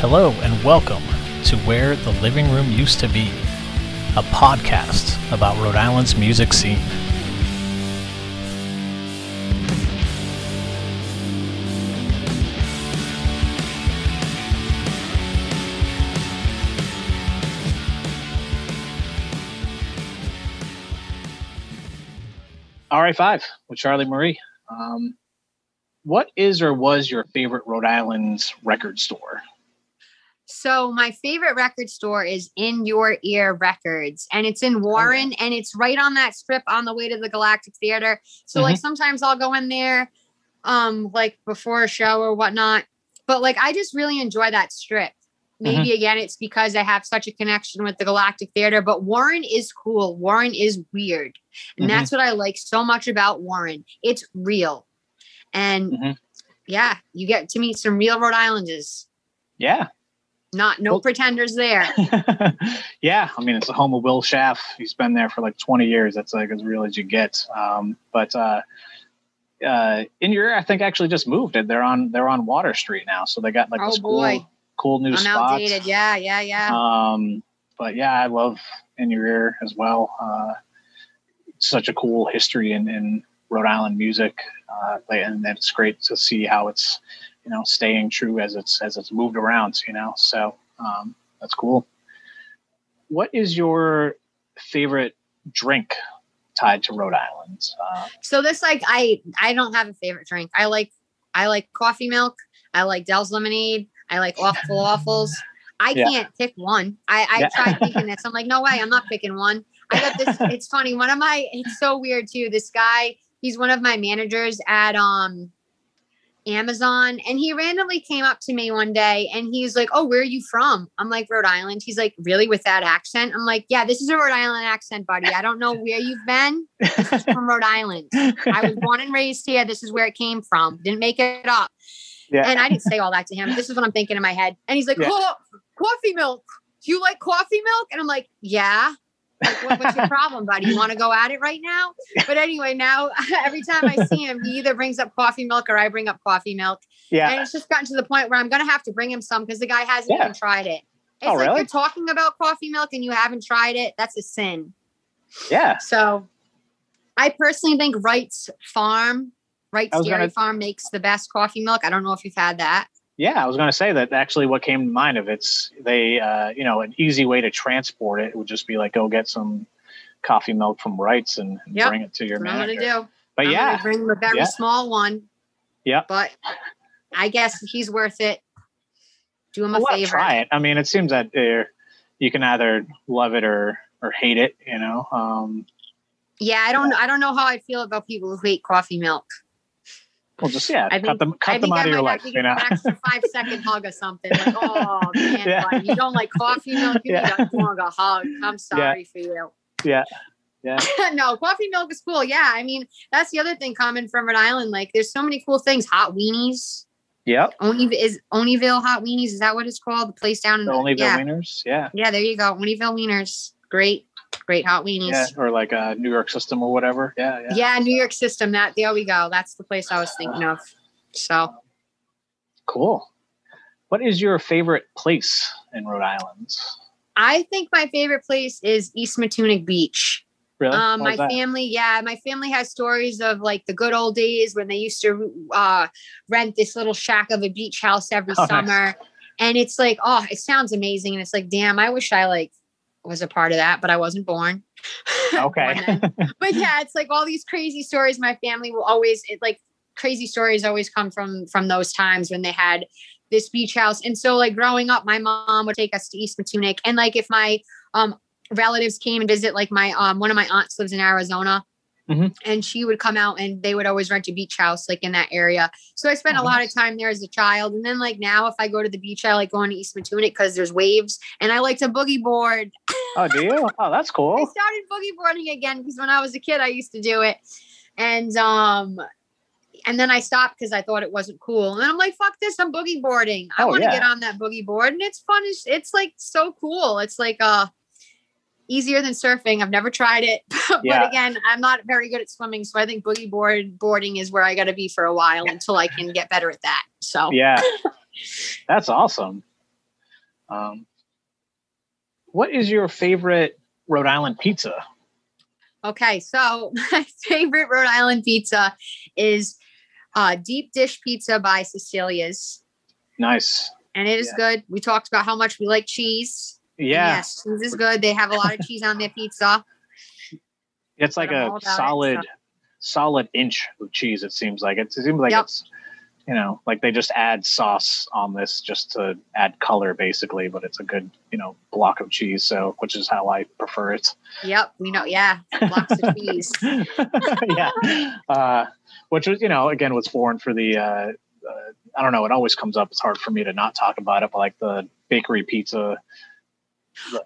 Hello and welcome to Where the Living Room Used to Be, a podcast about Rhode Island's music scene. RI5 with Charlie Marie. Um, what is or was your favorite Rhode Island's record store? So my favorite record store is In Your Ear Records, and it's in Warren, and it's right on that strip on the way to the Galactic Theater. So like sometimes I'll go in there, um, like before a show or whatnot. But like I just really enjoy that strip. Maybe again, it's because I have such a connection with the Galactic Theater. But Warren is cool. Warren is weird, and Mhm. that's what I like so much about Warren. It's real, and Mhm. yeah, you get to meet some real Rhode Islanders. Yeah. Not no Well- pretenders there. yeah. I mean, it's the home of Will Schaff. He's been there for like 20 years. That's like as real as you get. Um, but uh, uh, in your ear, I think actually just moved it. They're on they're on Water Street now, so they got like Oh, this boy. cool cool new I'm spots. outdated. Yeah, yeah, yeah. Um, but yeah, I love In Your Ear as well. Uh, such a cool history in, in Rhode Island music, uh, and it's great to see how it's you know staying true as it's as it's moved around. You know, so um, that's cool. What is your favorite drink tied to Rhode Island? Uh, so this like I I don't have a favorite drink. I like I like coffee milk. I like Del's lemonade. I like awful waffles. I Yeah. can't pick one. I I Yeah. tried thinking this. I'm like, no way, I'm not picking one. I got this. It's funny. One of my it's so weird too. This guy, he's one of my managers at um Amazon, and he randomly came up to me one day and he's like, "Oh, where are you from?" I'm like, "Rhode Island." He's like, "Really with that accent?" I'm like, "Yeah, this is a Rhode Island accent, buddy. I don't know where you've been. This is from Rhode Island. I was born and raised here. This is where it came from. Didn't make it up." yeah, And I didn't say all that to him. This is what I'm thinking in my head. And he's like, Yeah. "Oh, coffee milk. Do you like coffee milk?" And I'm like, "Yeah." Like, what, what's your problem, buddy? You want to go at it right now? But anyway, now every time I see him, he either brings up coffee milk or I bring up coffee milk. Yeah. And it's just gotten to the point where I'm going to have to bring him some because the guy hasn't Yeah. even tried it. It's Oh, like really? you're talking about coffee milk and you haven't tried it. That's a sin. yeah. So I personally think Wright's Farm, Wright's Dairy gonna- Farm makes the best coffee milk. I don't know if you've had that. Yeah, I was going to say that actually what came to mind of it's they, uh, you know, an easy way to transport it would just be like go get some coffee milk from Wrights and, and Yep. bring it to your That's what I'm manager. going to do. But I'm yeah, bring him a very Yeah. small one. Yeah. But I guess he's worth it. Do him a want to favor. try it. I mean, it seems that you can either love it or or hate it. You know, um, Yeah, I don't. I don't know how I feel about people who hate coffee milk. Well, just yeah, I cut think- them cut I them think out I of your life. You know, an extra five second hug or something. Like, oh man, Yeah. you don't like coffee milk? You Yeah. need a a hug. I'm sorry for you. yeah, yeah, no, coffee milk is cool. Yeah, I mean that's the other thing coming from Rhode Island. Like, there's so many cool things. Hot weenies. yep. Oni is Olneyville Hot Weenies. Is that what it's called? The place down in The only yeah, wieners, yeah, yeah. There you go. Olneyville Wieners. Great, great hot weenies. yeah, or like a New York system or whatever. Yeah, yeah. Yeah, New York system. That there we go. That's the place I was thinking of. So Cool. What is your favorite place in Rhode Island? I think my favorite place is East Matunuck Beach. Really? Um, my family, yeah, my family has stories of like the good old days when they used to uh, rent this little shack of a beach house every Oh, nice. summer, and it's like, oh, it sounds amazing, and it's like, damn, I wish I like was a part of that, but I wasn't born. Okay. But yeah, it's like all these crazy stories. My family will always it, like crazy stories always come from from those times when they had this beach house. And so like growing up, my mom would take us to East Matunuck. And like if my um relatives came and visit, like my um one of my aunts lives in Arizona. Mhm. And she would come out and they would always rent a beach house like in that area. So I spent Oh, a lot of time there as a child. And then like now if I go to the beach, I like going to East Matunuck because there's waves and I like to boogie board. oh, do you? Oh, that's cool. I started boogie boarding again because when I was a kid, I used to do it. And um and then I stopped because I thought it wasn't cool. And I'm like, fuck this, I'm boogie boarding. I Oh, want to yeah. get on that boogie board. And it's fun. It's, it's like so cool. It's like uh easier than surfing. I've never tried it. but Yeah. again, I'm not very good at swimming. So I think boogie board boarding is where I gotta be for a while until I can get better at that. So Yeah, that's awesome. Um, what is your favorite Rhode Island pizza? Okay, so my favorite Rhode Island pizza is uh, deep dish pizza by Cecilia's, Nice. and it is Yeah. good. We talked about how much we like cheese. Yeah, yes, cheese is good. They have a lot of cheese on their pizza. it's like a about it, solid, so. solid inch of cheese. It seems like it seems like Yep. it's you know like they just add sauce on this just to add color basically, but it's a good you know block of cheese. So which is how I prefer it. Yep, we know. Yeah, lots of cheese. yeah. Uh, which was, you know, again, was foreign for the, uh, uh, I don't know, it always comes up. It's hard for me to not talk about it, but like the bakery pizza.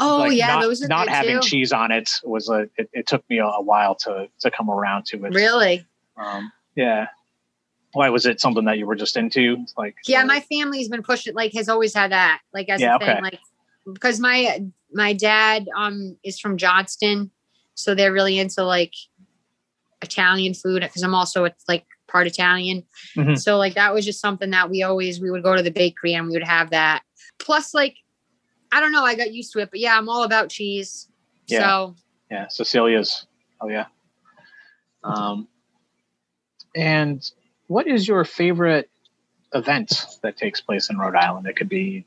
Oh, like, yeah, not, those are not having too. cheese on it was a, it, it took me a, a while to, to come around to it. Really? Um, yeah. Why was it something that you were just into? It's Like, Yeah, uh, my family's been pushing like has always had that like as Yeah, a thing okay. like because my my dad um is from Johnston, so they're really into like Italian food because I'm also like part Italian. Mhm. So like that was just something that we always we would go to the bakery and we would have that. Plus like I don't know, I got used to it, but yeah, I'm all about cheese. Yeah. So yeah, Cecilia's. Oh yeah. Um, and what is your favorite event that takes place in Rhode Island? It could be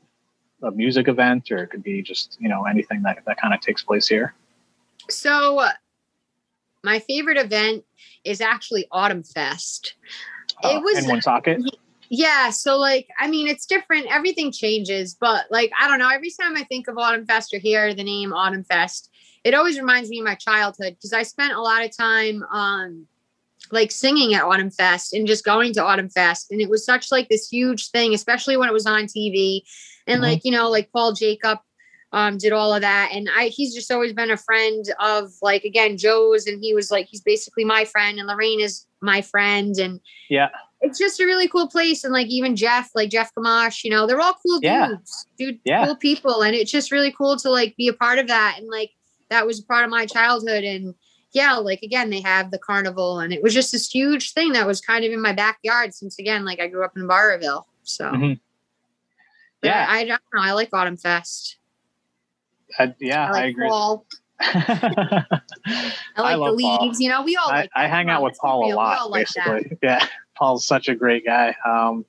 a music event, or it could be just you know anything that that kind of takes place here. so uh, my favorite event is actually Autumn Fest. Uh, It was- in Woonsocket. Yeah, so like I mean it's different. Everything changes, but like I don't know. Every time I think of Autumn Fest or hear the name Autumn Fest, it always reminds me of my childhood because I spent a lot of time um like singing at Autumn Fest and just going to Autumn Fest, and it was such like this huge thing, especially when it was on TV, and Mhm. like you know like Paul Jacob um did all of that, and I he's just always been a friend of like again Joe's, and he was like he's basically my friend, and Lorraine is my friend, and Yeah. it's just a really cool place. And like even Jeff, like Jeff Gamache, you know, they're all cool Yeah. dudes, dude, Yeah. cool people. And it's just really cool to like be a part of that. And like that was a part of my childhood. And yeah, like again, they have the carnival and it was just this huge thing that was kind of in my backyard since again, like I grew up in Barraville. So Mhm. but Yeah. I, I don't know. I like Autumn Fest. Uh, yeah, I I, agree. fall. I like the love Paul. leaves. You know, we all I, like I hang out with Paul a lot, all like basically. Yeah, Paul's such a great guy. Um,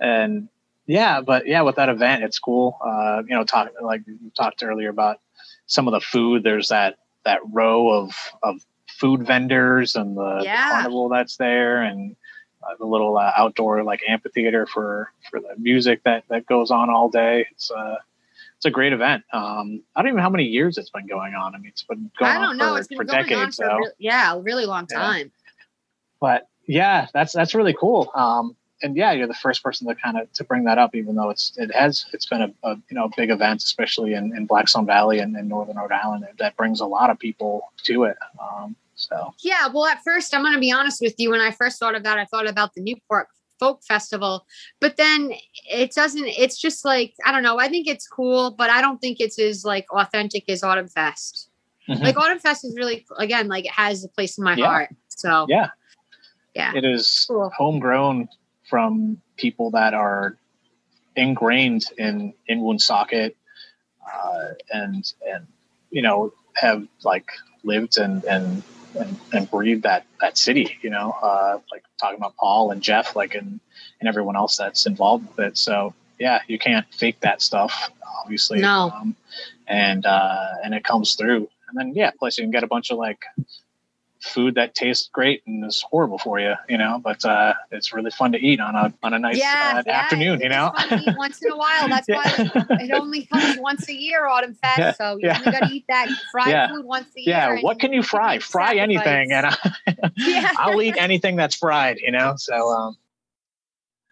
and yeah, but yeah, with that event, it's cool. Uh, you know, talk like you talked earlier about some of the food. There's that that row of of food vendors and the, the Yeah. carnival that's there, and uh, the little uh, outdoor like amphitheater for for the music that that goes on all day. It's uh it's a great event. Um, I don't even know how many years it's been going on. I mean, it's been going I don't on know. for, It's been for going decades. on for so real- yeah, a really long Yeah. time. but yeah, that's that's really cool. Um, and yeah, you're the first person to kind of to bring that up, even though it's it has it's been a, a you know a big event, especially in, in Blackstone Valley and in Northern Rhode Island. That brings a lot of people to it. Um, so Yeah, well, at first, I'm going to be honest with you. When I first thought of that, I thought about the Newport Folk Festival, but then it doesn't. It's just like I don't know. I think it's cool, but I don't think it's as like authentic as Autumn Fest. Mhm. Like Autumn Fest is really again like it has a place in my Yeah. heart. So Yeah. yeah, it is Cool. homegrown from people that are ingrained in in Woonsocket, uh, and and you know have like lived and and and, and breathed that that city. You know, uh, like talking about Paul and Jeff, like and and everyone else that's involved with it. So yeah, you can't fake that stuff, obviously. No. Um, and uh, and it comes through. And then yeah, plus you can get a bunch of like food that tastes great and is horrible for you, you know, but uh, it's really fun to eat on a on a nice yeah, uh, yeah, afternoon, you know. fun to eat once in a while. That's Yeah. why it only comes once a year, Autumn Fest. So you only got to eat that fried Yeah. food once a year. yeah, what can you fry? Fry anything, and. I, I'll eat anything that's fried, you know. So, um,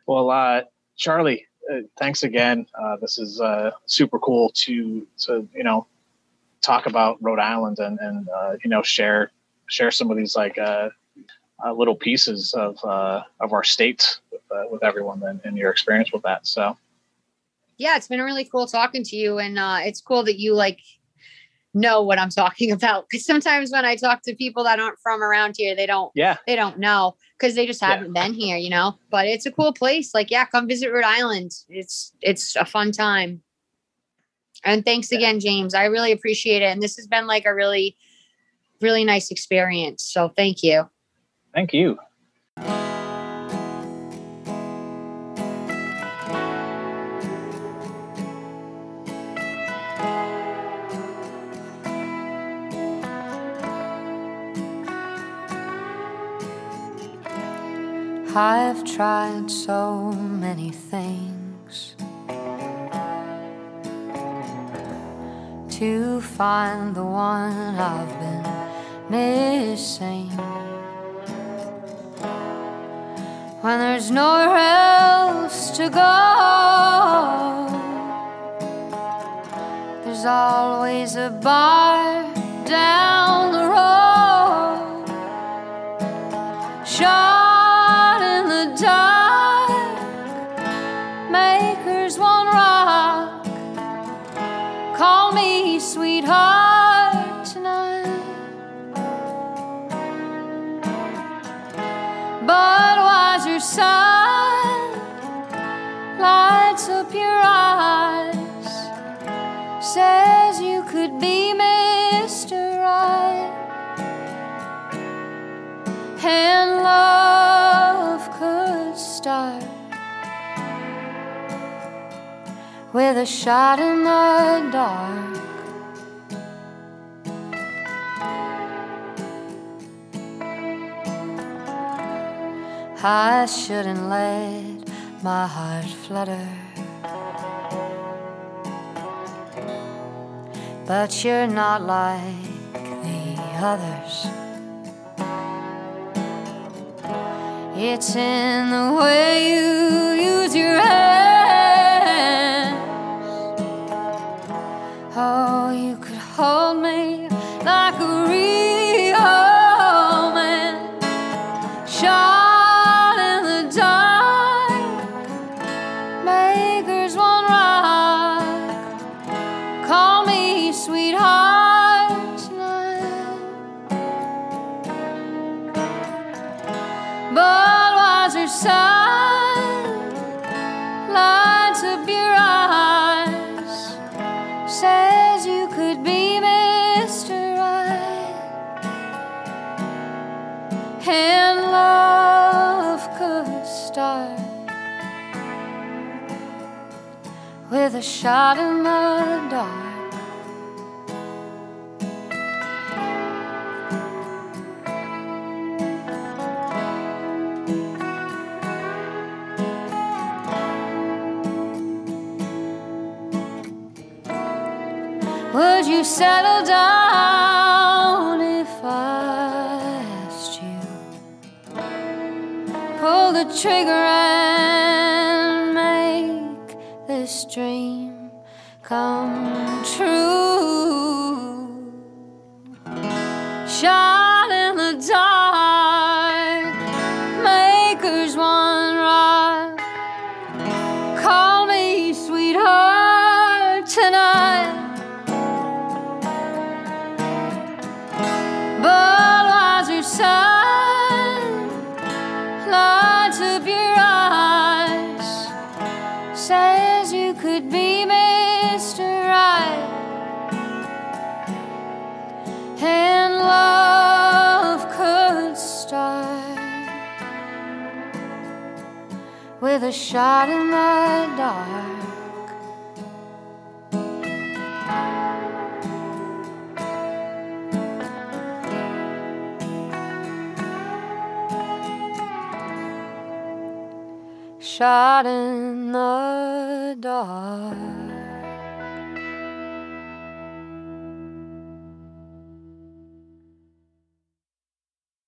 well, uh, Charlie, uh, thanks again. Uh, this is uh, super cool to to you know talk about Rhode Island and and uh, you know share share some of these like uh, uh, little pieces of uh, of our state with, uh, with everyone and, and your experience with that. So, yeah, it's been really cool talking to you, and uh, it's cool that you like know what I'm talking about. Because sometimes when I talk to people that aren't from around here, they don't yeah, they don't know because they just haven't been here, you know. But it's a cool place. Like, yeah, come visit Rhode Island. It's it's a fun time. And thanks again, James. I really appreciate it. And this has been like a really, really nice experience. So thank you. Thank you. I've tried so many things to find the one I've been missing. When there's nowhere else to go, there's always a bar with a shot in the dark. I shouldn't let my heart flutter. But you're not like the others. It's in the way you use your hands. Hold me shot in the dark. Would you settle down if I asked you? Pull the trigger and make this dream come with a shot in the dark. Shot in the dark.